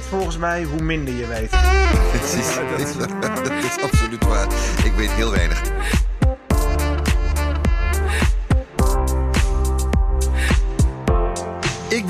weet volgens mij, hoe minder je weet. Precies. Dat is absoluut waar. Ik weet heel weinig.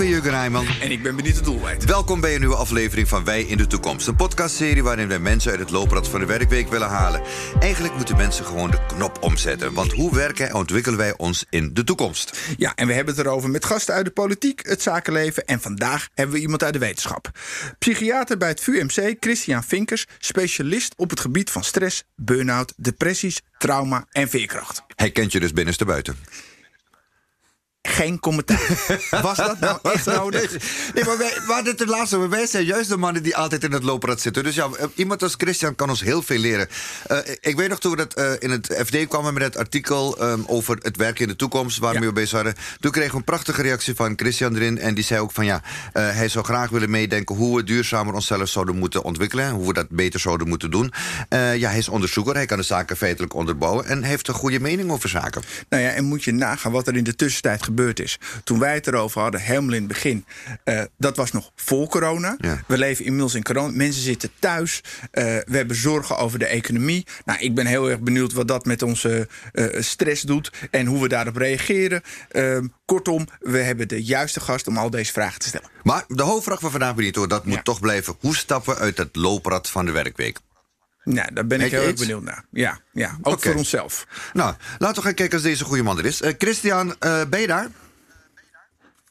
Ben Jurgen Rijman. En ik ben benieuwd de doelwijd. Welkom bij een nieuwe aflevering van Wij in de Toekomst. Een podcastserie waarin wij mensen uit het looprad van de werkweek willen halen. Eigenlijk moeten mensen gewoon de knop omzetten. Want hoe werken en ontwikkelen wij ons in de toekomst? Ja, en we hebben het erover met gasten uit de politiek, het zakenleven. En vandaag hebben we iemand uit de wetenschap. Psychiater bij het VUMC, Christian Vinkers. Specialist op het gebied van stress, burn-out, depressies, trauma en veerkracht. Hij kent je dus binnenste buiten geen commentaar. Was dat nou echt nodig? Nee, maar wij, we hadden het laatste over. Wij zijn juist de mannen die altijd in het looprad zitten. Dus ja, iemand als Christian kan ons heel veel leren. Uh, ik weet nog toen we dat, uh, in het FD kwamen met het artikel um, over het werken in de toekomst, waarmee ja. we bezig waren. Toen kregen we een prachtige reactie van Christian erin. En die zei ook van ja, uh, hij zou graag willen meedenken hoe we duurzamer onszelf zouden moeten ontwikkelen. Hoe we dat beter zouden moeten doen. ja, hij is onderzoeker, hij kan de zaken feitelijk onderbouwen. En heeft een goede mening over zaken. Nou ja, en moet je nagaan wat er in de tussentijd gebeurd is. Toen wij het erover hadden, helemaal in het begin, uh, dat was nog voor corona. Ja. We leven inmiddels in corona. Mensen zitten thuis. Uh, we hebben zorgen over de economie. Nou, ik ben heel erg benieuwd wat dat met onze uh, stress doet en hoe we daarop reageren. Ehm, kortom, we hebben de juiste gast om al deze vragen te stellen. Maar de hoofdvraag van vandaag, Benito, dat moet ja. toch blijven. Hoe stappen we uit het looprad van de werkweek? Nou, daar ben ik heel erg benieuwd naar. Ja, ja ook okay. voor onszelf. Nou, laten we gaan kijken als deze goede man er is. Uh, Christian, uh, ben je daar?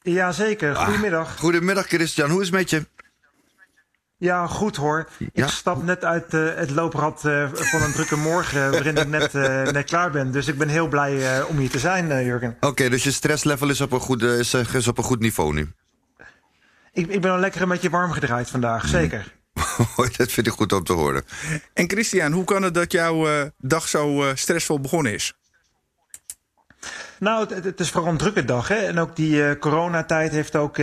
Jazeker, goedemiddag. Ah, goedemiddag Christian, hoe is het met je? Ja, goed hoor. Ja? Ik stap net uit uh, het looprad uh, van een drukke morgen waarin ik net, uh, net klaar ben. Dus ik ben heel blij om hier te zijn, Jurgen. Oké, okay, dus je stresslevel is op een goed, is, is op een goed niveau nu? Ik, ik ben al lekker een beetje warm gedraaid vandaag, Mm. dat vind ik goed om te horen. En Christian, hoe kan het dat jouw dag zo stressvol begonnen is? Nou, het, is vooral een drukke dag. Hè? En ook die uh, coronatijd heeft ook.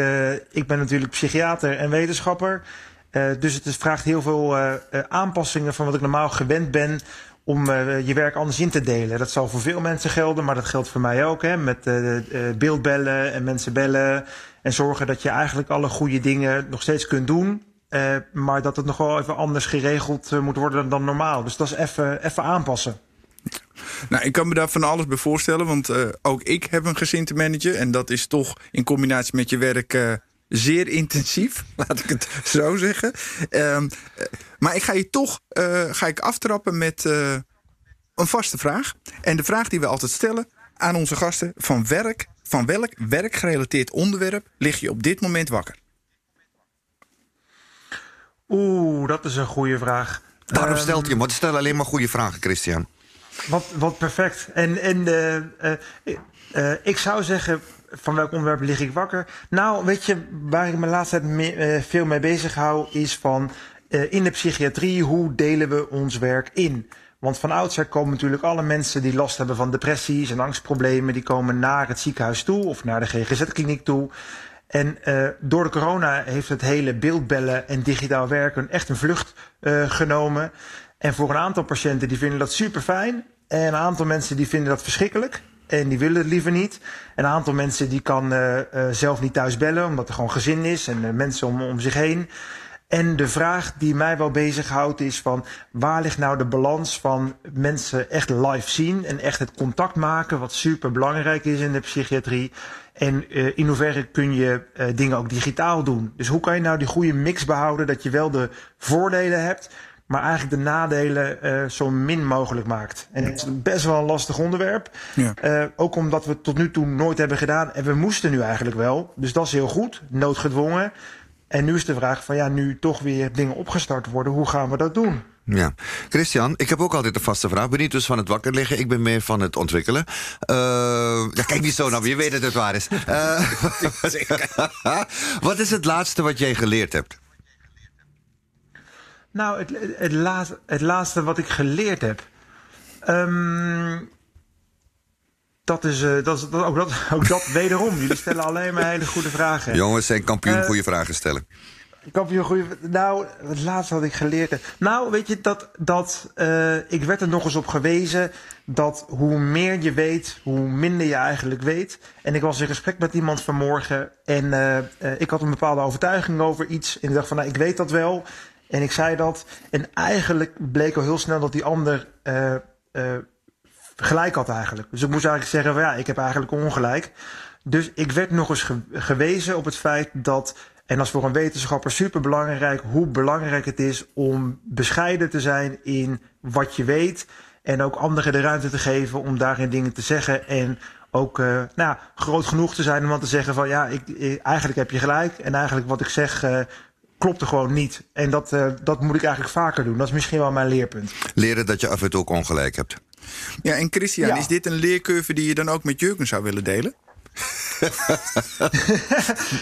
Ik ben natuurlijk psychiater en wetenschapper. Dus het vraagt heel veel aanpassingen van wat ik normaal gewend ben. om je werk anders in te delen. Dat zal voor veel mensen gelden, maar dat geldt voor mij ook. Hè? Met beeldbellen en mensen bellen. En zorgen dat je eigenlijk alle goede dingen nog steeds kunt doen. Maar dat het nog wel even anders geregeld moet worden dan, normaal. Dus dat is even, aanpassen. Nou, ik kan me daar van alles bij voorstellen, want uh, ook ik heb een gezin te managen. En dat is toch in combinatie met je werk zeer intensief, laat ik het zo zeggen. Uh, maar ik ga je toch ga ik aftrappen met een vaste vraag. En de vraag die we altijd stellen aan onze gasten: van, werk, van welk werkgerelateerd onderwerp lig je op dit moment wakker? Oeh, dat is een goede vraag. Daarom um, stelt je, maar stel alleen maar goede vragen, Christian. Wat, wat perfect. En, en uh, uh, uh, ik zou zeggen, van welk onderwerp lig ik wakker? Nou, weet je, waar ik me laatst tijd mee, veel mee bezig hou, is van in de psychiatrie, hoe delen we ons werk in? Want van oudsher komen natuurlijk alle mensen die last hebben van depressies en angstproblemen, die komen naar het ziekenhuis toe of naar de GGZ-kliniek toe. En uh, door de corona heeft het hele beeldbellen en digitaal werken echt een vlucht uh, genomen. En voor een aantal patiënten die vinden dat super fijn. En een aantal mensen die vinden dat verschrikkelijk. En die willen het liever niet. En een aantal mensen die kan uh, zelf niet thuis bellen. Omdat er gewoon gezin is en mensen om, om zich heen. En de vraag die mij wel bezighoudt is van... waar ligt nou de balans van mensen echt live zien... en echt het contact maken, wat super belangrijk is in de psychiatrie... En uh, in hoeverre kun je uh, dingen ook digitaal doen? Dus hoe kan je nou die goede mix behouden dat je wel de voordelen hebt, maar eigenlijk de nadelen uh, zo min mogelijk maakt? En het is best wel een lastig onderwerp. Ja. ook omdat we het tot nu toe nooit hebben gedaan en we moesten nu eigenlijk wel. Dus dat is heel goed, noodgedwongen. En nu is de vraag van ja, nu toch weer dingen opgestart worden, hoe gaan we dat doen? Ja. Christian, ik heb ook altijd een vaste vraag. Ik ben niet dus van het wakker liggen, ik ben meer van het ontwikkelen. Uh, ja, kijk niet zo naar je weet dat het waar is. Uh, wat is het laatste wat jij geleerd hebt? Nou, het, het, laatste, het laatste wat ik geleerd heb. Um, dat is, uh, dat is dat, ook, dat, ook dat wederom. Jullie stellen alleen maar hele goede vragen. Jongens zijn kampioen goede vragen stellen. Kampioen goede. Nou, het laatste wat ik geleerd heb. Nou, weet je, dat, dat uh, ik werd er nog eens op gewezen dat hoe meer je weet, hoe minder je eigenlijk weet. En ik was in gesprek met iemand vanmorgen en uh, uh, ik had een bepaalde overtuiging over iets. En ik dacht van, nou, ik weet dat wel. En ik zei dat. En eigenlijk bleek al heel snel dat die ander gelijk had eigenlijk. Dus ik moest eigenlijk zeggen van, ja, ik heb eigenlijk ongelijk. Dus ik werd nog eens ge gewezen op het feit dat en dat is voor een wetenschapper super belangrijk hoe belangrijk het is om bescheiden te zijn in wat je weet. En ook anderen de ruimte te geven om daarin dingen te zeggen. En ook uh, nou, groot genoeg te zijn om dan te zeggen van ja, ik, eigenlijk heb je gelijk. En eigenlijk wat ik zeg uh, klopt er gewoon niet. En dat, uh, dat moet ik eigenlijk vaker doen. Dat is misschien wel mijn leerpunt. Leren dat je af en toe ook ongelijk hebt. Ja, en Christian, ja. is dit een leercurve die je dan ook met Jurgen zou willen delen?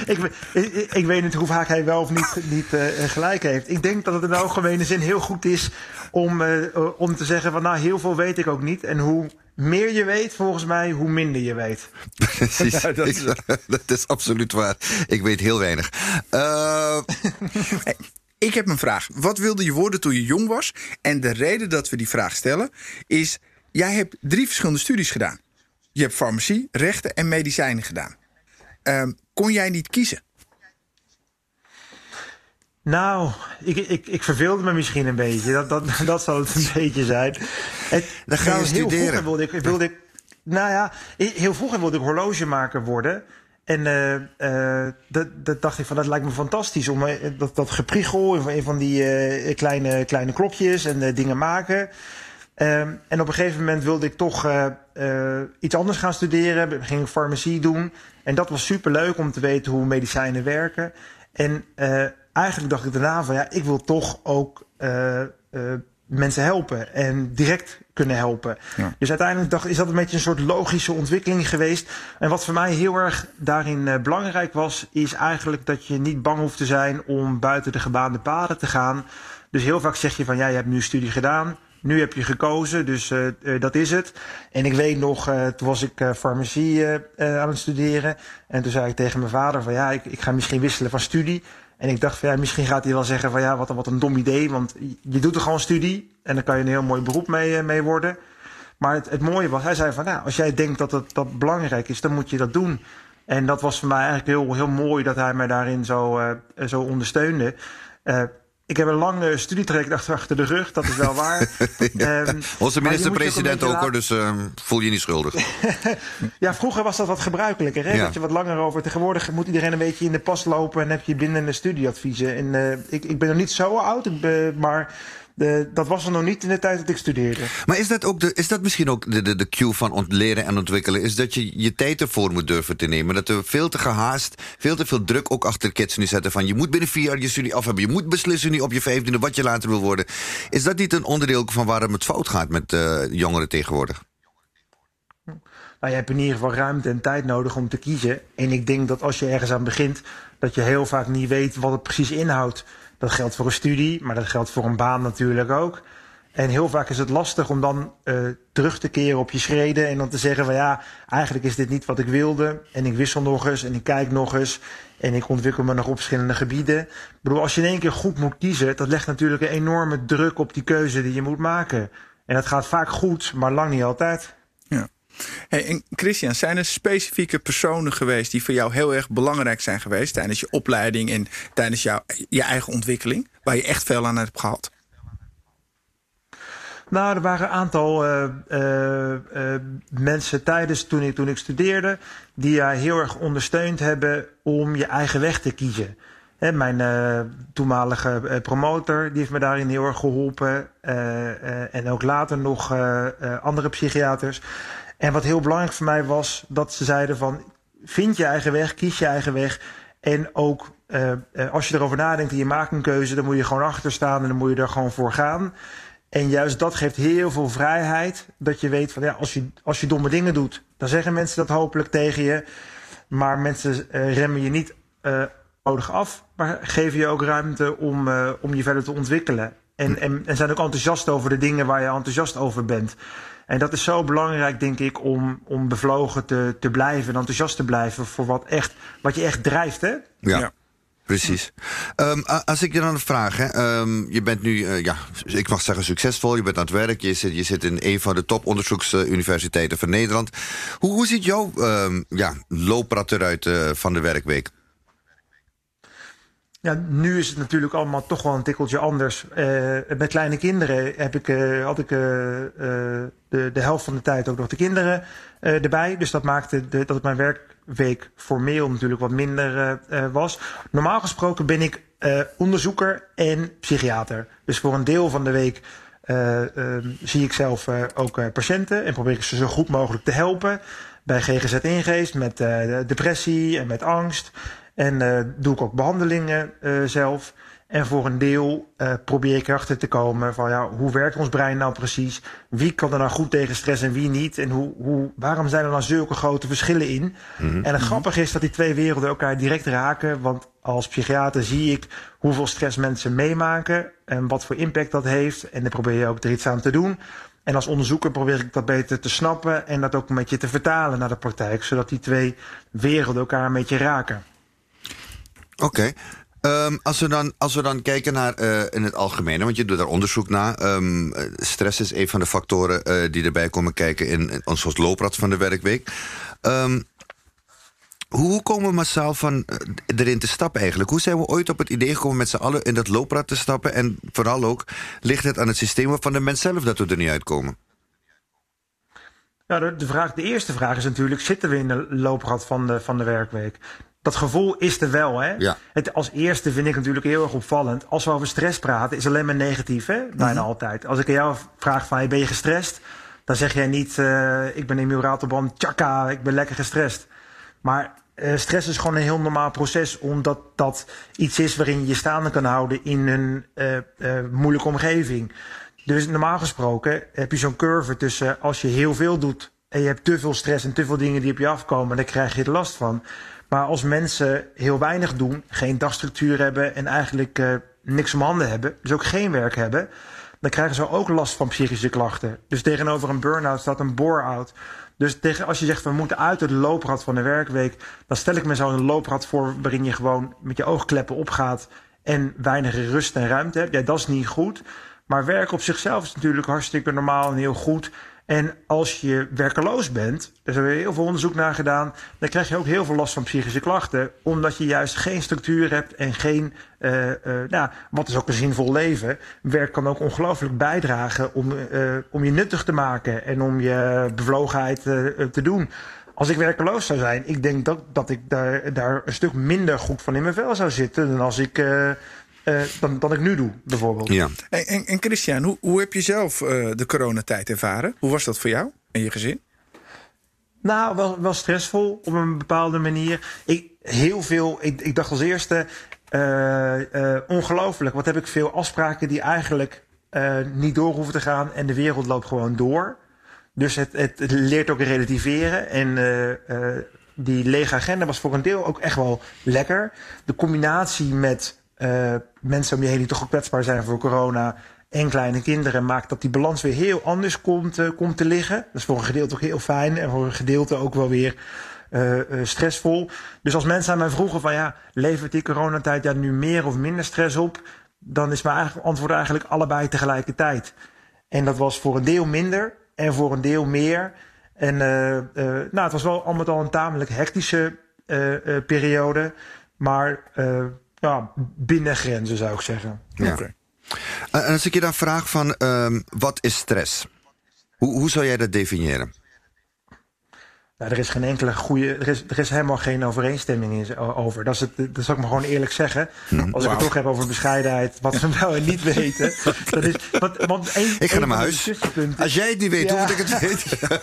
ik, ik, ik, weet niet hoe vaak hij wel of niet, niet uh, gelijk heeft. Ik denk dat het in de algemene zin heel goed is om, uh, om te zeggen van nou heel veel weet ik ook niet. En hoe meer je weet, volgens mij, hoe minder je weet. Precies, ja, dat, is... dat, is... absoluut waar. Ik weet heel weinig. Uh... ik heb een vraag. Wat wilde je worden toen je jong was? En de reden dat we die vraag stellen is... jij hebt drie verschillende studies gedaan. Je hebt farmacie, rechten en medicijnen gedaan. Um, kon jij niet kiezen? Nou, ik, ik, ik verveelde me misschien een beetje. Dat, dat, dat zal het een beetje zijn. Het, Dan ga je heel studeren. Vroeger wilde ik, wilde ik, nou ja, heel vroeger wilde ik horlogemaker worden. En uh, uh, dat, dat dacht ik van, dat lijkt me fantastisch. Om uh, dat, dat gepriegel in van die kleine, kleine klokjes en dingen maken. Um, en op een gegeven moment wilde ik toch uh, uh, iets anders gaan studeren. Ik ging farmacie doen. En dat was super leuk om te weten hoe medicijnen werken. En uh, eigenlijk dacht ik daarna van ja, ik wil toch ook mensen helpen en direct kunnen helpen. Ja. Dus uiteindelijk dacht, is dat een beetje een soort logische ontwikkeling geweest. En wat voor mij heel erg daarin belangrijk was, is eigenlijk dat je niet bang hoeft te zijn om buiten de gebaande paden te gaan. Dus heel vaak zeg je van ja, je hebt nu een studie gedaan. Nu heb je gekozen, dus uh, uh, dat is het. En ik weet nog, uh, toen was ik farmacie aan het studeren. En toen zei ik tegen mijn vader van ja, ik, ik ga misschien wisselen van studie. En ik dacht van ja, misschien gaat hij wel zeggen van ja, wat, wat een dom idee. Want je doet er gewoon studie en dan kan je een heel mooi beroep mee, mee worden. Maar het, het mooie was, hij zei van ja, als jij denkt dat het dat belangrijk is, dan moet je dat doen. En dat was voor mij eigenlijk heel, heel mooi dat hij mij daarin zo, zo ondersteunde. Ik heb een lange studietraject achter, de rug, dat is wel waar. ja. um, Onze minister-president ook, hoor, dus uh, voel je niet schuldig. ja, vroeger was dat wat gebruikelijker, hè? Ja. dat je wat langer over. Tegenwoordig moet iedereen een beetje in de pas lopen en heb je binnen de studieadviezen. En uh, ik, ik ben nog niet zo oud, ik ben, maar de, dat was er nog niet in de tijd dat ik studeerde. Maar is dat, ook de, is dat misschien ook de, de, de cue van ontleren en ontwikkelen? Is dat je je tijd ervoor moet durven te nemen? Dat er veel te gehaast, veel te veel druk ook achter kids nu zetten van... je moet binnen vier jaar je studie af hebben. Je moet beslissen nu op je vijftiende wat je later wil worden. Is dat niet een onderdeel van waarom het fout gaat met uh, jongeren tegenwoordig? Nou, je hebt in ieder geval ruimte en tijd nodig om te kiezen. En ik denk dat als je ergens aan begint... dat je heel vaak niet weet wat het precies inhoudt... Dat geldt voor een studie, maar dat geldt voor een baan natuurlijk ook. En heel vaak is het lastig om dan uh, terug te keren op je schreden en dan te zeggen van ja, eigenlijk is dit niet wat ik wilde. En ik wissel nog eens en ik kijk nog eens en ik ontwikkel me nog op verschillende gebieden. Ik bedoel, als je in één keer goed moet kiezen, dat legt natuurlijk een enorme druk op die keuze die je moet maken. En dat gaat vaak goed, maar lang niet altijd. Hey, en Christian, zijn er specifieke personen geweest die voor jou heel erg belangrijk zijn geweest tijdens je opleiding en tijdens jou, je eigen ontwikkeling, waar je echt veel aan hebt gehad? Nou, er waren een aantal uh, uh, uh, mensen tijdens toen ik, toen ik studeerde die jij heel erg ondersteund hebben om je eigen weg te kiezen. Mijn toenmalige promotor die heeft me daarin heel erg geholpen. en ook later nog andere psychiaters. En wat heel belangrijk voor mij was, dat ze zeiden van... vind je eigen weg, kies je eigen weg. En ook uh, als je erover nadenkt en je maakt een keuze... dan moet je gewoon achter staan en dan moet je er gewoon voor gaan. En juist dat geeft heel veel vrijheid. Dat je weet van ja, als je, als je domme dingen doet... dan zeggen mensen dat hopelijk tegen je. Maar mensen uh, remmen je niet nodig af... maar geven je ook ruimte om, om je verder te ontwikkelen. En, en, en zijn ook enthousiast over de dingen waar je enthousiast over bent. En dat is zo belangrijk, denk ik, om, om bevlogen te, te blijven en enthousiast te blijven voor wat, echt, wat je echt drijft. Hè? Ja. ja. Precies. Um, als ik je dan vraag, hè, um, je bent nu, uh, ja, ik mag zeggen succesvol, je bent aan het werk, je zit, je zit in een van de toponderzoeksuniversiteiten van Nederland. Hoe, hoe ziet jouw um, ja, looprad eruit uh, van de werkweek? Ja, nu is het natuurlijk allemaal toch wel een tikkeltje anders. Uh, met kleine kinderen heb ik, uh, had ik uh, de, de helft van de tijd ook nog de kinderen erbij. Dus dat maakte de, dat mijn werkweek formeel natuurlijk wat minder was. Normaal gesproken ben ik onderzoeker en psychiater. Dus voor een deel van de week zie ik zelf ook patiënten en probeer ik ze zo goed mogelijk te helpen. Bij GGZ Ingeest met depressie en met angst. En uh, doe ik ook behandelingen uh, zelf. En voor een deel uh, probeer ik erachter te komen van ja, hoe werkt ons brein nou precies? Wie kan er nou goed tegen stress en wie niet? En hoe, hoe, waarom zijn er nou zulke grote verschillen in? Mm -hmm. En het grappige is dat die twee werelden elkaar direct raken. Want als psychiater zie ik hoeveel stress mensen meemaken en wat voor impact dat heeft. En dan probeer je ook er iets aan te doen. En als onderzoeker probeer ik dat beter te snappen en dat ook een beetje te vertalen naar de praktijk. Zodat die twee werelden elkaar een beetje raken. Oké. Um, als, we dan, als we dan kijken naar uh, in het algemene, want je doet daar onderzoek naar. Um, stress is een van de factoren uh, die erbij komen kijken in, in ons looprad van de werkweek. Um, hoe komen we massaal van erin te stappen eigenlijk? Hoe zijn we ooit op het idee gekomen met z'n allen in dat looprad te stappen? En vooral ook, ligt het aan het systeem van de mens zelf dat we er niet uitkomen? Ja, de, de, vraag, de eerste vraag is natuurlijk, zitten we in de looprad van de, van de werkweek? Dat gevoel is er wel. Hè? Ja. Het, als eerste vind ik natuurlijk heel erg opvallend. Als we over stress praten, is alleen maar negatief. Hè? Bijna mm -hmm. altijd. Als ik aan jou vraag van, ben je gestrest? Dan zeg jij niet, uh, ik ben Emiel Ratelband, tjaka, ik ben lekker gestrest. Maar uh, stress is gewoon een heel normaal proces. Omdat dat iets is waarin je je staande kan houden in een uh, moeilijke omgeving. Dus normaal gesproken heb je zo'n curve tussen als je heel veel doet... en je hebt te veel stress en te veel dingen die op je afkomen... dan krijg je er last van. Maar als mensen heel weinig doen, geen dagstructuur hebben en eigenlijk uh, niks om handen hebben, dus ook geen werk hebben, dan krijgen ze ook last van psychische klachten. Dus tegenover een burn-out staat een bore-out. Dus tegen, als je zegt we moeten uit het looprad van de werkweek, dan stel ik me zo een looprad voor waarin je gewoon met je oogkleppen opgaat en weinig rust en ruimte hebt. Ja, dat is niet goed. Maar werk op zichzelf is natuurlijk hartstikke normaal en heel goed. En als je werkeloos bent, daar hebben we heel veel onderzoek naar gedaan, dan krijg je ook heel veel last van psychische klachten, omdat je juist geen structuur hebt en geen, uh, uh, nou, wat is ook een zinvol leven. Werk kan ook ongelooflijk bijdragen om, uh, om je nuttig te maken en om je bevlogenheid te doen. Als ik werkeloos zou zijn, ik denk dat, dat ik daar, daar een stuk minder goed van in mijn vel zou zitten dan als ik uh, dan, dan ik nu doe, bijvoorbeeld. Ja. En, en, en Christian, hoe, hoe heb je zelf uh, de coronatijd ervaren? Hoe was dat voor jou en je gezin? Nou, wel, wel stressvol op een bepaalde manier. Ik, heel veel, ik, ik dacht als eerste, uh, ongelooflijk. Wat heb ik veel afspraken die eigenlijk niet door hoeven te gaan en de wereld loopt gewoon door. Dus het, het, het leert ook relativeren. En die lege agenda was voor een deel ook echt wel lekker. De combinatie met uh, mensen om je heen die toch ook kwetsbaar zijn voor corona en kleine kinderen maakt dat die balans weer heel anders komt, uh, komt te liggen. Dat is voor een gedeelte ook heel fijn en voor een gedeelte ook wel weer uh, stressvol. Dus als mensen aan mij vroegen van ja, levert die coronatijd ja nu meer of minder stress op? Dan is mijn antwoord eigenlijk allebei tegelijkertijd. En dat was voor een deel minder en voor een deel meer. En nou, het was wel al met al een tamelijk hectische periode. Maar ja, binnen grenzen zou ik zeggen. Ja. Okay. En als ik je dan vraag van um, wat is stress? Hoe, hoe zou jij dat definiëren? Nou, er is geen enkele goede. Er is, er is helemaal geen overeenstemming in, over. Dat, is het, dat zal ik me gewoon eerlijk zeggen. Hmm. Als ik het toch heb over bescheidenheid, wat we wel en niet weten. dat is, want, want een, ik ga naar mijn huis. Als jij het niet weet, ja. hoe moet ik het weten?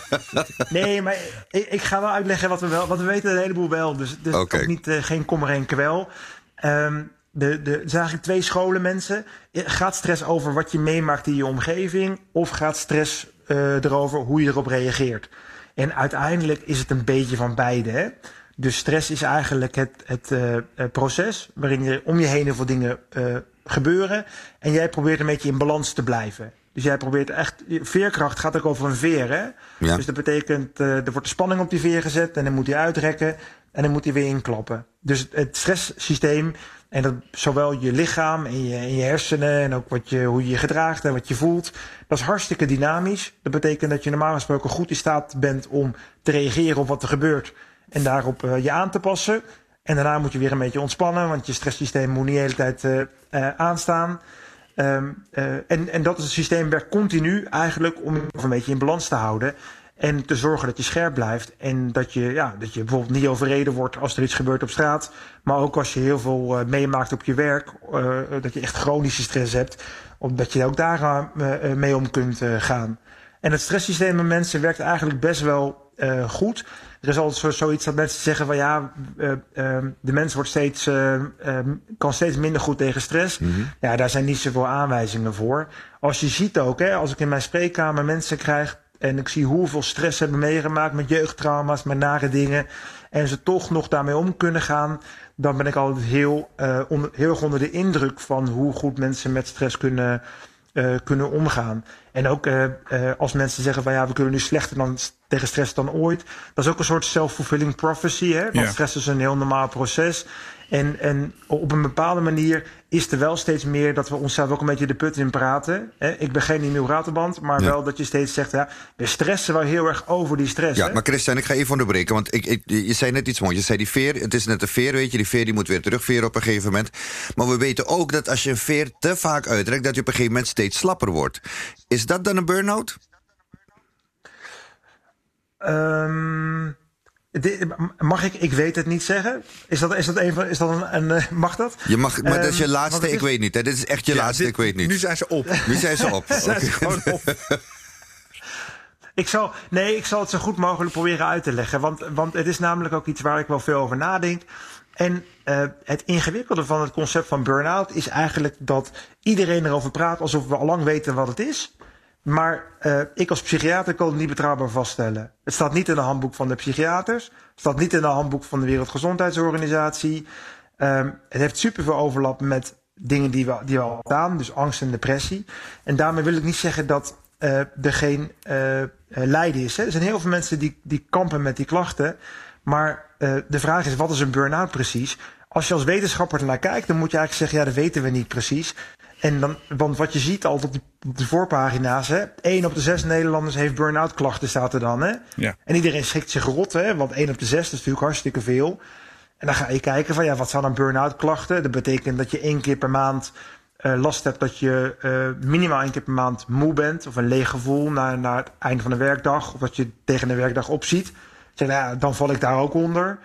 nee, maar ik, ik, ga wel uitleggen wat we wel. Want we weten een heleboel wel. Dus, dus okay. ook niet, uh, geen kommer en kwel. Um, de, de, zijn eigenlijk twee scholen mensen. Gaat stress over wat je meemaakt in je omgeving? Of gaat stress uh, erover hoe je erop reageert? En uiteindelijk is het een beetje van beide. Hè? Dus stress is eigenlijk het, het uh, proces waarin er om je heen heel veel dingen uh, gebeuren. En jij probeert een beetje in balans te blijven. Dus jij probeert echt. Veerkracht gaat ook over een veer. Hè? Ja. Dus dat betekent, er wordt de spanning op die veer gezet en dan moet hij uitrekken en dan moet hij weer inklappen. Dus het stresssysteem En dat zowel je lichaam en je, en je hersenen en ook wat je, hoe je je gedraagt en wat je voelt. Dat is hartstikke dynamisch. Dat betekent dat je normaal gesproken goed in staat bent om te reageren op wat er gebeurt. En daarop uh, je aan te passen. En daarna moet je weer een beetje ontspannen, want je stresssysteem moet niet de hele tijd uh, uh, aanstaan. Um, en, en dat is het systeem werkt continu eigenlijk om een beetje in balans te houden. En te zorgen dat je scherp blijft. En dat je, ja, dat je bijvoorbeeld niet overreden wordt als er iets gebeurt op straat. Maar ook als je heel veel uh, meemaakt op je werk. Uh, dat je echt chronische stress hebt. Omdat je ook daar uh, mee om kunt gaan. En het stresssysteem van mensen werkt eigenlijk best wel goed. Er is altijd zoiets dat mensen zeggen van ja, de mens wordt steeds, kan steeds minder goed tegen stress. Mm -hmm. Ja, daar zijn niet zoveel aanwijzingen voor. Als je ziet ook, hè, als ik in mijn spreekkamer mensen krijg en ik zie hoeveel stress ze hebben meegemaakt met jeugdtrauma's, met nare dingen. En ze toch nog daarmee om kunnen gaan. Dan ben ik altijd heel, uh, onder, heel erg onder de indruk van hoe goed mensen met stress kunnen, uh, kunnen omgaan. En ook uh, als mensen zeggen van ja, we kunnen nu slechter dan, tegen stress dan ooit. Dat is ook een soort self-fulfilling prophecy. Hè? Want stress is een heel normaal proces. En, en op een bepaalde manier is er wel steeds meer dat we onszelf ook een beetje de put in praten. Ik ben geen nieuw ratenband, maar ja. wel dat je steeds zegt, ja, we stressen wel heel erg over die stress. Ja, hè? maar Christian, ik ga even onderbreken, want ik, ik, je zei net iets moois. Je zei die veer, het is net een veer, weet je, die veer die moet weer terugveren op een gegeven moment. Maar we weten ook dat als je een veer te vaak uitrekt, dat je op een gegeven moment steeds slapper wordt. Is dat dan een burn-out? Um, Mag ik, ik weet het niet zeggen? Is dat, is dat een van, is dat een, een mag dat? Je mag, maar um, dat is je laatste, is, ik weet niet. Hè? Dit is echt je ja, laatste, dit, ik weet niet. Nu zijn ze op. Nu zijn ze op. zijn ze gewoon op. Ik zal, nee, ik zal het zo goed mogelijk proberen uit te leggen. Want, want het is namelijk ook iets waar ik wel veel over nadenk. En uh, het ingewikkelde van het concept van burn-out is eigenlijk dat iedereen erover praat alsof we al lang weten wat het is. Maar uh, ik als psychiater kan het niet betrouwbaar vaststellen. Het staat niet in het handboek van de psychiaters. Het staat niet in het handboek van de Wereldgezondheidsorganisatie. Um, het heeft superveel overlap met dingen die we, die we al staan. Dus angst en depressie. En daarmee wil ik niet zeggen dat uh, er geen uh, lijden is. Hè. Er zijn heel veel mensen die, die kampen met die klachten. Maar de vraag is, wat is een burn-out precies? Als je als wetenschapper ernaar kijkt, dan moet je eigenlijk zeggen, ja, dat weten we niet precies. En dan, want wat je ziet al op de, op de voorpagina's, hè, 1 op de 6 Nederlanders heeft burn-out klachten, staat er dan. Hè? Ja. En iedereen schrikt zich rot, hè, want 1 op de 6 is natuurlijk hartstikke veel. En dan ga je kijken van ja, wat zijn dan burn-out klachten? Dat betekent dat je één keer per maand uh, last hebt dat je uh, minimaal één keer per maand moe bent, of een leeg gevoel na, na het einde van de werkdag, of dat je tegen de werkdag opziet. Zeg, nou ja, dan val ik daar ook onder.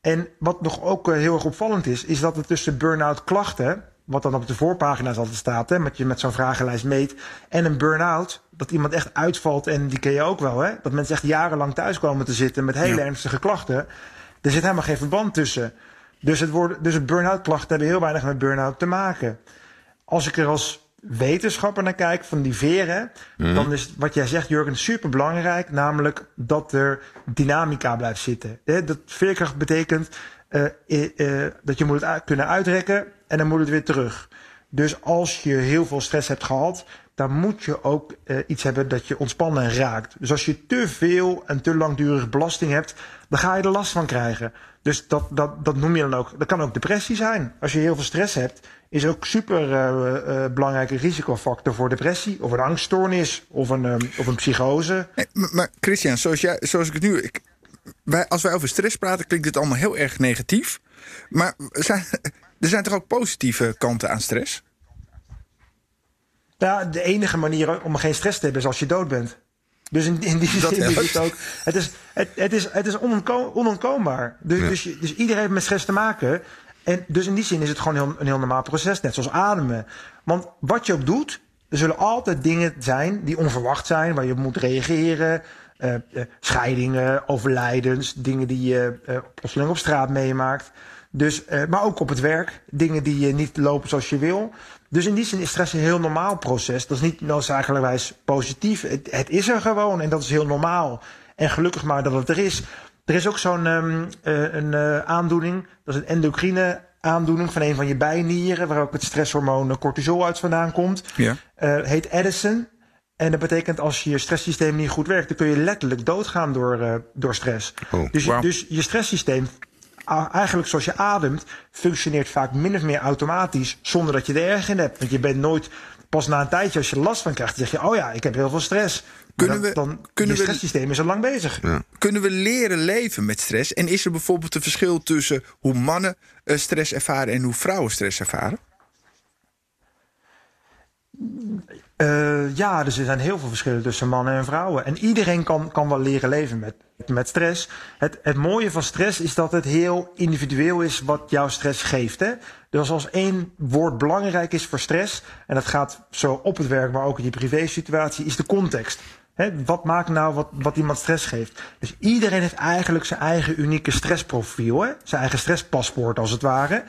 En wat nog ook uh, heel erg opvallend is, is dat er tussen burn-out klachten wat dan op de voorpagina's altijd staat, hè, met je met zo'n vragenlijst meet. En een burn-out, dat iemand echt uitvalt, en die ken je ook wel, hè? Dat mensen echt jarenlang thuis komen te zitten met hele ja. ernstige klachten. Er zit helemaal geen verband tussen. Dus het, woord, dus het burn-out klachten hebben heel weinig met burn-out te maken. Als ik er als wetenschapper naar kijk van die veren, mm. dan is wat jij zegt, Jurgen, super belangrijk. Namelijk dat er dynamica blijft zitten. Dat veerkracht betekent dat je moet het kunnen uitrekken en dan moet het weer terug. Dus als je heel veel stress hebt gehad, dan moet je ook uh, iets hebben dat je ontspannen raakt. Dus als je te veel en te langdurig belasting hebt, dan ga je er last van krijgen. Dus dat, dat, dat noem je dan ook. Dat kan ook depressie zijn. Als je heel veel stress hebt, is ook super uh, belangrijke risicofactor voor depressie, of een angststoornis, of een, of een psychose. Maar, maar Christian, zoals, jij, zoals ik het nu. Ik, wij, als wij over stress praten, klinkt dit allemaal heel erg negatief. Maar zijn, er zijn toch ook positieve kanten aan stress? Ja, de enige manier om geen stress te hebben is als je dood bent. Dus in, in die zin is het ook. Het is, het, het is, het is onontko onontkoombaar. Dus, ja. dus, dus, iedereen heeft met stress te maken. En dus in die zin is het gewoon heel, een heel normaal proces, net zoals ademen. Want wat je ook doet, er zullen altijd dingen zijn die onverwacht zijn, waar je op moet reageren. Uh, uh, scheidingen, overlijdens, dingen die je uh, plotseling op straat meemaakt. Dus, maar ook op het werk, dingen die uh, niet lopen zoals je wil. Dus in die zin is stress een heel normaal proces. Dat is niet noodzakelijkwijs positief. Het, het is er gewoon en dat is heel normaal. En gelukkig maar dat het er is. Er is ook zo'n um, uh, een aandoening, dat is een endocrine aandoening van een van je bijnieren, waar ook het stresshormoon cortisol uit vandaan komt. Ja. heet Addison. En dat betekent als je stresssysteem niet goed werkt, dan kun je letterlijk doodgaan door, door stress. Oh, dus, wow. dus je stresssysteem eigenlijk zoals je ademt, functioneert vaak min of meer automatisch zonder dat je er erg in hebt. Want je bent nooit, pas na een tijdje als je last van krijgt, zeg je, oh ja, ik heb heel veel stress. Kunnen we- dan, kunnen je stresssysteem is al lang bezig. Kunnen we leren leven met stress? En is er bijvoorbeeld een verschil tussen hoe mannen eh, stress ervaren en hoe vrouwen stress ervaren? Eh, ja, dus er zijn heel veel verschillen tussen mannen en vrouwen. En iedereen kan, kan wel leren leven met, met stress. Het, het mooie van stress is dat het heel individueel is wat jouw stress geeft. Hè? Dus als één woord belangrijk is voor stress, en dat gaat zo op het werk, maar ook in je privésituatie, is de context. Hè, wat maakt nou wat, wat iemand stress geeft? Dus iedereen heeft eigenlijk zijn eigen unieke stressprofiel. Hè? Zijn eigen stresspaspoort als het ware.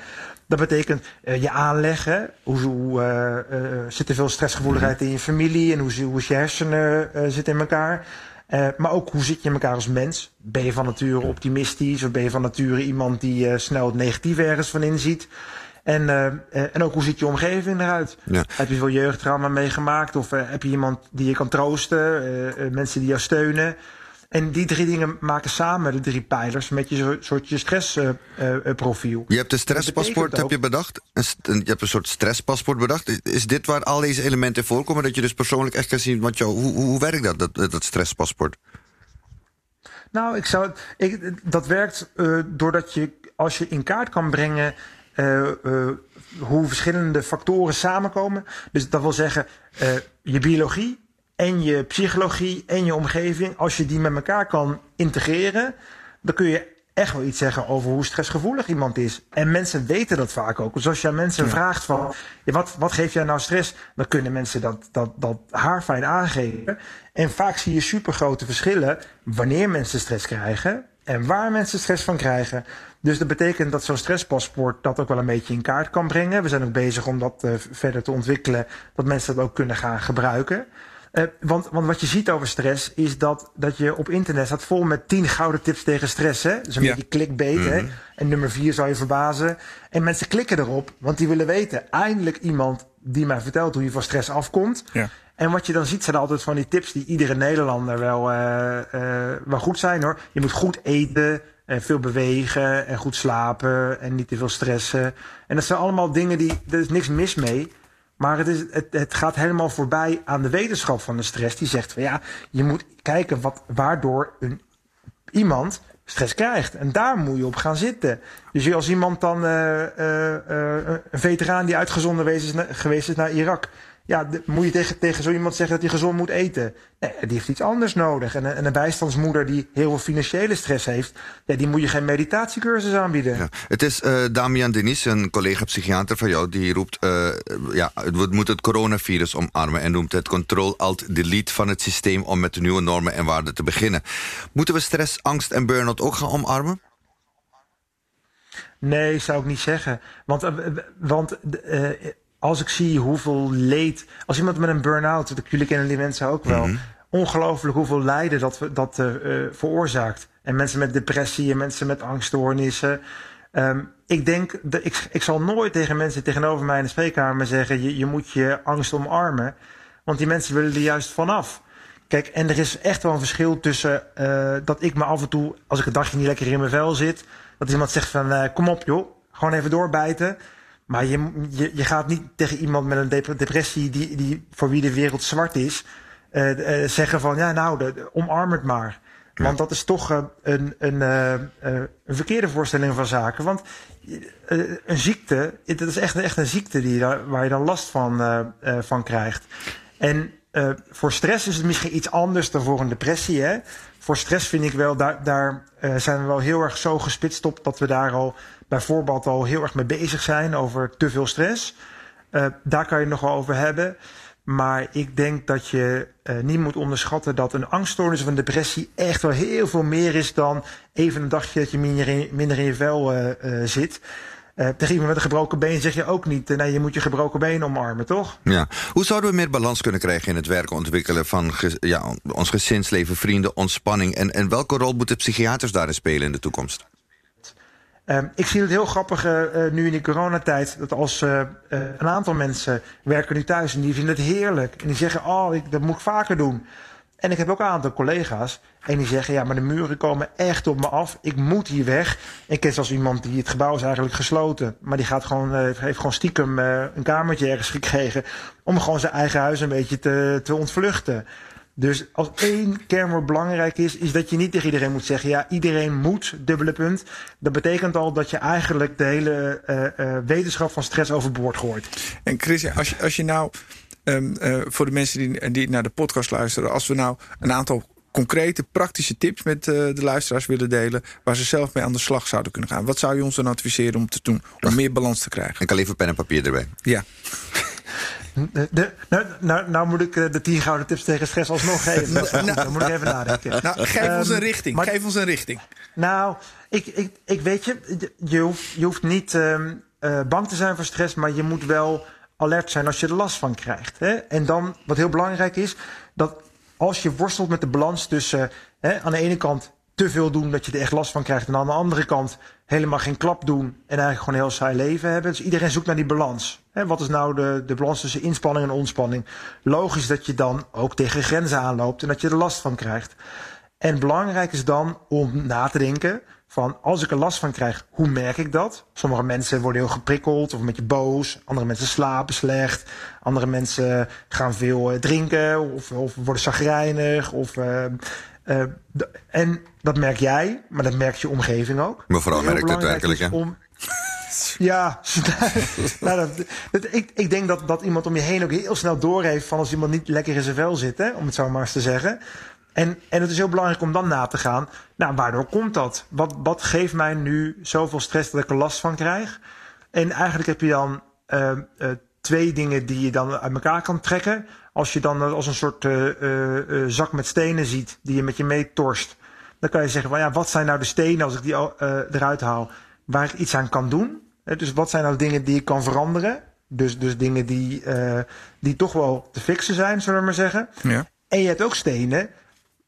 Dat betekent eh, je aanleggen. Hoe, hoe eh, eh, zit er veel stressgevoeligheid in je familie? En hoe, hoe is je hersenen zitten in elkaar? Maar ook hoe zit je in elkaar als mens? Ben je van nature optimistisch? Of ben je van nature iemand die snel het negatieve ergens van inziet? En, en ook hoe ziet je omgeving eruit? Ja. Heb je veel jeugdtrauma meegemaakt? Of heb je iemand die je kan troosten? mensen die jou steunen? En die drie dingen maken samen de drie pijlers met je soort je stressprofiel. Je hebt een stresspaspoort, heb je bedacht? Een je hebt een soort stresspaspoort bedacht. Is- dit waar al deze elementen voorkomen? Dat je dus persoonlijk echt kan zien, wat jou, hoe, hoe werkt dat, dat, dat stresspaspoort? Nou, ik zou, ik, dat werkt eh, doordat je, als je in kaart kan brengen eh, eh, hoe verschillende factoren samenkomen. Dus dat wil zeggen, eh, je biologie en je psychologie en je omgeving, als je die met elkaar kan integreren, dan kun je echt wel iets zeggen over hoe stressgevoelig iemand is. En mensen weten dat vaak ook. Dus als je aan mensen vraagt van, ja, wat, wat geeft jij nou stress? Dan kunnen mensen dat, dat, dat haarfijn aangeven. En vaak zie je supergrote verschillen wanneer mensen stress krijgen en waar mensen stress van krijgen. Dus dat betekent dat zo'n stresspaspoort dat ook wel een beetje in kaart kan brengen. We zijn ook bezig om dat eh, verder te ontwikkelen, dat mensen dat ook kunnen gaan gebruiken. Eh, want, want wat je ziet over stress is dat, dat je op internet staat vol met 10 gouden tips tegen stress. Hè? Dus een Ja. beetje clickbait. hè? En nummer 4 zou je verbazen. En mensen klikken erop, want die willen weten. Eindelijk iemand die mij vertelt hoe je van stress afkomt. Ja. En wat je dan ziet zijn altijd van die tips die iedere Nederlander wel, eh, eh, wel goed zijn hoor. Je moet goed eten, en veel bewegen en goed slapen en niet te veel stressen. En dat zijn allemaal dingen die, er is niks mis mee. Maar het, is, het, het gaat helemaal voorbij aan de wetenschap van de stress. Die zegt van ja, je moet kijken wat, waardoor een, iemand stress krijgt. En daar moet je op gaan zitten. Dus als iemand dan eh, eh, eh, een veteraan die uitgezonden is, geweest is naar Irak. Ja, moet je tegen, tegen zo iemand zeggen dat hij gezond moet eten? Nee, die heeft iets anders nodig. En, een- en een bijstandsmoeder die heel veel financiële stress heeft, ja, die moet je geen meditatiecursus aanbieden. Ja. Het is eh, Damian Denis, een collega-psychiater van jou, die roept... eh, ja, we moeten het coronavirus omarmen en noemt het control-alt-delete van het systeem... om met de nieuwe normen en waarden te beginnen. Moeten we stress, angst en burn-out ook gaan omarmen? Nee, zou ik niet zeggen. Want, eh, want eh, als ik zie hoeveel leed. Als iemand met een burn-out, dat jullie kennen die mensen ook wel. Ongelooflijk hoeveel lijden dat, dat eh, eh, veroorzaakt. En mensen met depressie en mensen met angststoornissen. Ehm, ik denk, dat ik, ik zal nooit tegen mensen tegenover mij in de spreekkamer zeggen: je, je moet je angst omarmen. Want die mensen willen er juist vanaf. Kijk, en er is echt wel een verschil tussen eh, dat ik me af en toe, als ik een dagje niet lekker in mijn vel zit, dat iemand zegt van kom op joh, gewoon even doorbijten. Maar je, je, je gaat niet tegen iemand met een dep- depressie die, die voor wie de wereld zwart is, eh, eh, zeggen van ja nou, de, omarm het maar. Want dat is toch eh, een, een, een verkeerde voorstelling van zaken. Want een ziekte, dat is echt, echt een ziekte die, waar je dan last van, van krijgt. En voor stress is het misschien iets anders dan voor een depressie. Hè? Voor stress vind ik wel, daar, daar zijn we wel heel erg zo gespitst op dat we daar al bijvoorbeeld al heel erg mee bezig zijn over te veel stress. Eh, daar kan je het nog wel over hebben. Maar ik denk dat je eh, niet moet onderschatten dat een angststoornis of een depressie echt wel heel veel meer is dan even een dagje dat je minder in, minder in je vel eh, zit. Tegen met een gebroken been zeg je ook niet, nee, je moet je gebroken been omarmen, toch? Ja. Hoe zouden we meer balans kunnen krijgen in het werken ontwikkelen van ja, ons gezinsleven, vrienden, ontspanning? En, en welke rol moeten psychiaters daarin spelen in de toekomst? Ehm, ik zie het heel grappig eh, eh, nu in die coronatijd. Dat als eh, een aantal mensen werken nu thuis en die vinden het heerlijk. En die zeggen, oh, ik, dat moet ik vaker doen. En ik heb ook een aantal collega's. En die zeggen, ja, maar de muren komen echt op me af. Ik moet hier weg. Ik ken zelfs iemand die het gebouw is eigenlijk gesloten. Maar die gaat gewoon, heeft gewoon stiekem een kamertje ergens gekregen. Om gewoon zijn eigen huis een beetje te, te ontvluchten. Dus als één kernwoord belangrijk is, is dat je niet tegen iedereen moet zeggen: ja, iedereen moet, dubbele punt. Dat betekent al dat je eigenlijk de hele uh, uh, wetenschap van stress overboord gooit. En Chris, als je, als je nou, um, uh, voor de mensen die, die naar de podcast luisteren, als we nou een aantal concrete, praktische tips met de luisteraars willen delen, waar ze zelf mee aan de slag zouden kunnen gaan, wat zou je ons dan adviseren om te doen om meer balans te krijgen? Ik kan even pen en papier erbij. Ja. De, nou, nou, nou, moet ik de tien gouden tips tegen stress alsnog geven. nou, Dan moet ik even nadenken. Nou, geef um, ons een richting. Maar, geef ons een richting. Nou, ik, ik, ik weet je, je hoeft, je hoeft niet um, uh, bang te zijn voor stress, maar je moet wel alert zijn als je er last van krijgt. Hè? En dan, wat heel belangrijk is, dat als je worstelt met de balans tussen hè, aan de ene kant te veel doen dat je er echt last van krijgt. En aan de andere kant helemaal geen klap doen en eigenlijk gewoon een heel saai leven hebben. Dus iedereen zoekt naar die balans. Hè, wat is nou de, de balans tussen inspanning en ontspanning? Logisch dat je dan ook tegen grenzen aanloopt en dat je er last van krijgt. En belangrijk is dan om na te denken van als ik er last van krijg, hoe merk ik dat? Sommige mensen worden heel geprikkeld of een beetje boos. Andere mensen slapen slecht. Andere mensen gaan veel drinken of, of worden chagrijnig. Of, uh, uh, en dat merk jij, maar dat merkt je omgeving ook. Mevrouw merkt het hè? Om... Ja, nou, dat, dat, ik, ik denk dat, dat iemand om je heen ook heel snel doorheeft van als iemand niet lekker in zijn vel zit, hè, om het zo maar eens te zeggen. En, en het is heel belangrijk om dan na te gaan, nou, waardoor komt dat? Wat, wat geeft mij nu zoveel stress dat ik er last van krijg? En eigenlijk heb je dan uh, uh, twee dingen die je dan uit elkaar kan trekken. Als je dan als een soort uh, uh, zak met stenen ziet die je met je meetorst, dan kan je zeggen van ja, wat zijn nou de stenen als ik die eruit haal, waar ik iets aan kan doen? Dus wat zijn nou dingen die ik kan veranderen? Dus, dus dingen die, die toch wel te fixen zijn, zullen we maar zeggen. Ja. En je hebt ook stenen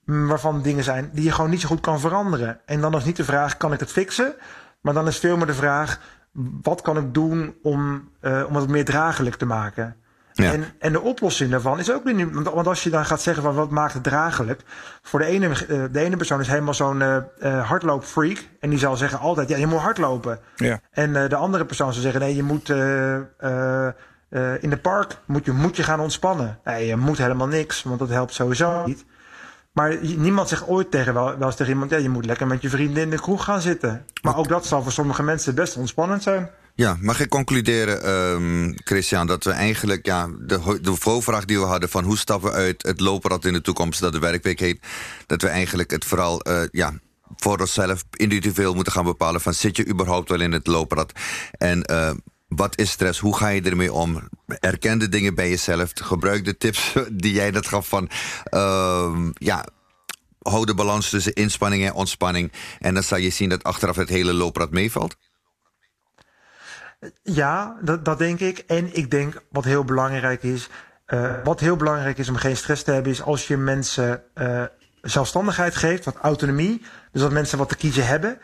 waarvan dingen zijn die je gewoon niet zo goed kan veranderen. En dan is niet de vraag, kan ik het fixen? Maar dan is veel meer de vraag, wat kan ik doen om, uh, om het meer draaglijk te maken? Ja. En, en de oplossing daarvan is ook niet. Want als je dan gaat zeggen van wat maakt het draaglijk. Voor de ene, uh, de ene persoon is helemaal zo'n uh, uh, hardloopfreak. En die zal zeggen altijd: ja, je moet hardlopen. Ja. En de andere persoon zal zeggen: nee, je moet. in de park moet je, moet je gaan ontspannen. Nee, je moet helemaal niks, want dat helpt sowieso niet. Maar niemand zegt ooit tegen wel, wel eens tegen iemand: ja, je moet lekker met je vrienden in de kroeg gaan zitten. Maar ook dat zal voor sommige mensen best ontspannend zijn. Ja, mag ik concluderen, um, Christian, dat we eigenlijk ja, de, de voorvraag die we hadden van hoe stappen we uit het lopenrad in de toekomst, dat de werkweek heet, dat we eigenlijk het vooral uh, ja, voor onszelf individueel moeten gaan bepalen van zit je überhaupt wel in het lopenrad? En uh, wat is stress? Hoe ga je ermee om? Erken de dingen bij jezelf. Gebruik de tips die jij net gaf van... Uh, ja, hou de balans tussen inspanning en ontspanning. En dan zal je zien dat achteraf het hele looprad meevalt. Ja, dat, dat denk ik. En ik denk wat heel belangrijk is... Uh, wat heel belangrijk is om geen stress te hebben... is als je mensen uh, zelfstandigheid geeft, wat autonomie... dus dat mensen wat te kiezen hebben...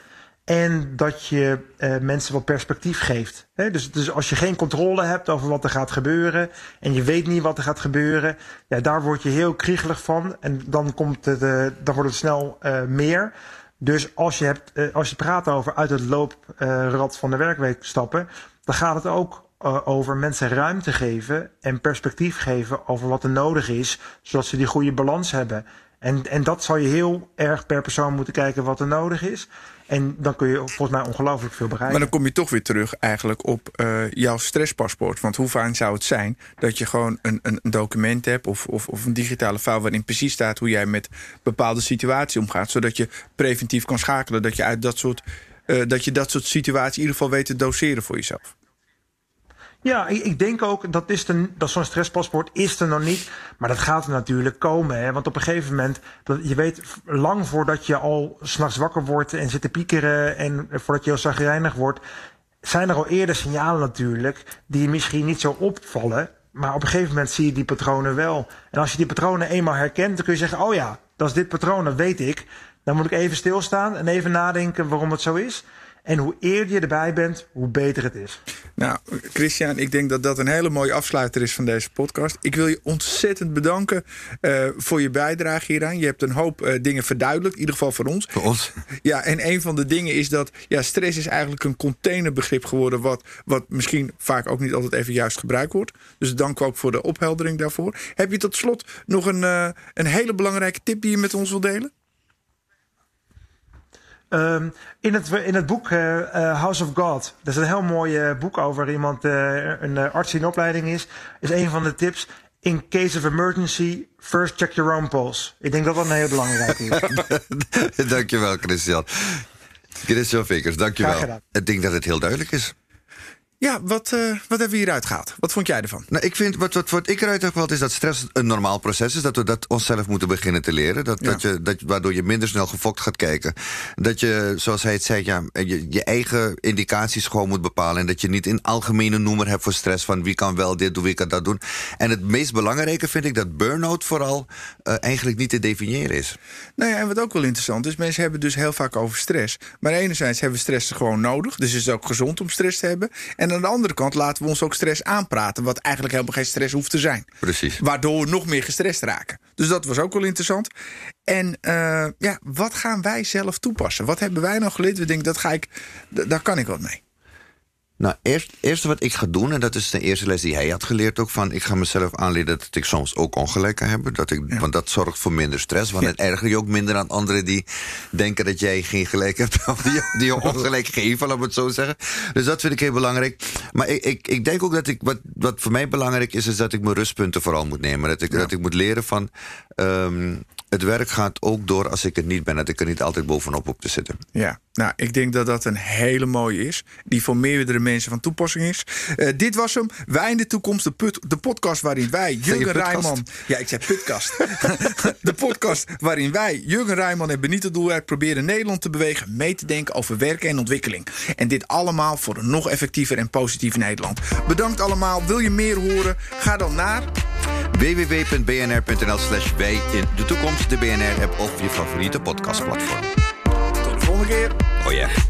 En dat je uh, mensen wat perspectief geeft. Dus, dus als je geen controle hebt over wat er gaat gebeuren. en je weet niet wat er gaat gebeuren. Ja, daar word je heel kriegelig van. En dan, komt het, dan wordt het snel meer. Dus als je, hebt, als je praat over uit het looprad van de werkweek stappen. dan gaat het ook over mensen ruimte geven. en perspectief geven over wat er nodig is. zodat ze die goede balans hebben. En, en dat zal je heel erg per persoon moeten kijken wat er nodig is. En dan kun je volgens mij ongelooflijk veel bereiken. Maar dan kom je toch weer terug eigenlijk op uh, jouw stresspaspoort. Want hoe fijn zou het zijn dat je gewoon een, een, document hebt... Of, of, of, een digitale file waarin precies staat hoe jij met bepaalde situaties omgaat. Zodat je preventief kan schakelen. Dat je uit dat soort, uh, dat, je dat soort situaties in ieder geval weet te doseren voor jezelf. Ja, ik, denk ook dat, dat zo'n stresspaspoort is er nog niet. Maar dat gaat er natuurlijk komen. Hè? Want op een gegeven moment, dat, je weet lang voordat je al s'nachts wakker wordt en zit te piekeren en voordat je heel zagrijnig wordt, zijn er al eerder signalen natuurlijk die misschien niet zo opvallen. Maar op een gegeven moment zie je die patronen wel. En als je die patronen eenmaal herkent, dan kun je zeggen: Oh ja, dat is dit patroon, dat weet ik. Dan moet ik even stilstaan en even nadenken waarom het zo is. En hoe eerder je erbij bent, hoe beter het is. Nou, Christian, ik denk dat dat een hele mooie afsluiter is van deze podcast. Ik wil je ontzettend bedanken uh, voor je bijdrage hieraan. Je hebt een hoop uh, dingen verduidelijkt, in ieder geval voor ons. Voor ons. Ja, en een van de dingen is dat ja, stress is eigenlijk een containerbegrip geworden... Wat, wat misschien vaak ook niet altijd even juist gebruikt wordt. Dus dank ook voor de opheldering daarvoor. Heb je tot slot nog een, uh, een hele belangrijke tip die je met ons wilt delen? Um, in, het, in het boek uh, uh, House of God, dat is een heel mooi uh, boek over iemand, een arts die in opleiding is, is een van de tips. In case of emergency, first check your own pulse. Ik denk dat dat een heel belangrijk is. dankjewel, Christian. Christian Vickers, dankjewel. Ik denk dat het heel duidelijk is. Ja, wat, uh, wat hebben we hieruit gehaald? Wat vond jij ervan? Nou, ik vind, wat, wat, wat ik eruit heb gehaald is dat stress een normaal proces is. Dat we dat onszelf moeten beginnen te leren. Dat, ja. dat je, dat, waardoor je minder snel gefokt gaat kijken. Dat je, zoals hij het zei, ja, je, je eigen indicaties gewoon moet bepalen. En dat je niet een algemene noemer hebt voor stress. Van wie kan wel dit doen, wie kan dat doen. En het meest belangrijke vind ik dat burn-out vooral uh, eigenlijk niet te definiëren is. Nou ja, en wat ook wel interessant is, mensen hebben dus heel vaak over stress. Maar enerzijds hebben we stress gewoon nodig. Dus het is ook gezond om stress te hebben. En en aan de andere kant laten we ons ook stress aanpraten, wat eigenlijk helemaal geen stress hoeft te zijn. Precies. Waardoor we nog meer gestrest raken. Dus dat was ook wel interessant. En uh, ja, wat gaan wij zelf toepassen? Wat hebben wij nou geleerd? We denken, dat ga ik, daar kan ik wat mee. Nou, eerst, eerste wat ik ga doen, en dat is de eerste les die hij had geleerd ook van, ik ga mezelf aanleren dat ik soms ook ongelijk kan hebben. Dat ik, ja. Want dat zorgt voor minder stress. Want ja. het erger je ook minder aan anderen die denken dat jij geen gelijk hebt. Of die, die je ongelijk geven, laat het zo zeggen. Dus dat vind ik heel belangrijk. Maar ik, ik, ik denk ook dat ik, wat, wat voor mij belangrijk is, is dat ik mijn rustpunten vooral moet nemen. Dat ik, ja. dat ik moet leren van, um, het werk gaat ook door als ik het niet ben. Dat ik er niet altijd bovenop op te zitten. Ja, nou, ik denk dat dat een hele mooie is. Die voor meerdere mensen van toepassing is. Uh, dit was hem. Wij in de toekomst. De, put, de podcast waarin wij, Jurgen Rijman... Ja, ik zei putkast. de podcast waarin wij, Jurgen Rijman en Benito Doelwerk... proberen Nederland te bewegen mee te denken over werken en ontwikkeling. En dit allemaal voor een nog effectiever en positief Nederland. Bedankt allemaal. Wil je meer horen? Ga dan naar www.bnr.nl slash wij in de toekomst, de BNR-app of je favoriete podcastplatform. Tot de volgende keer. Oh ja. Yeah.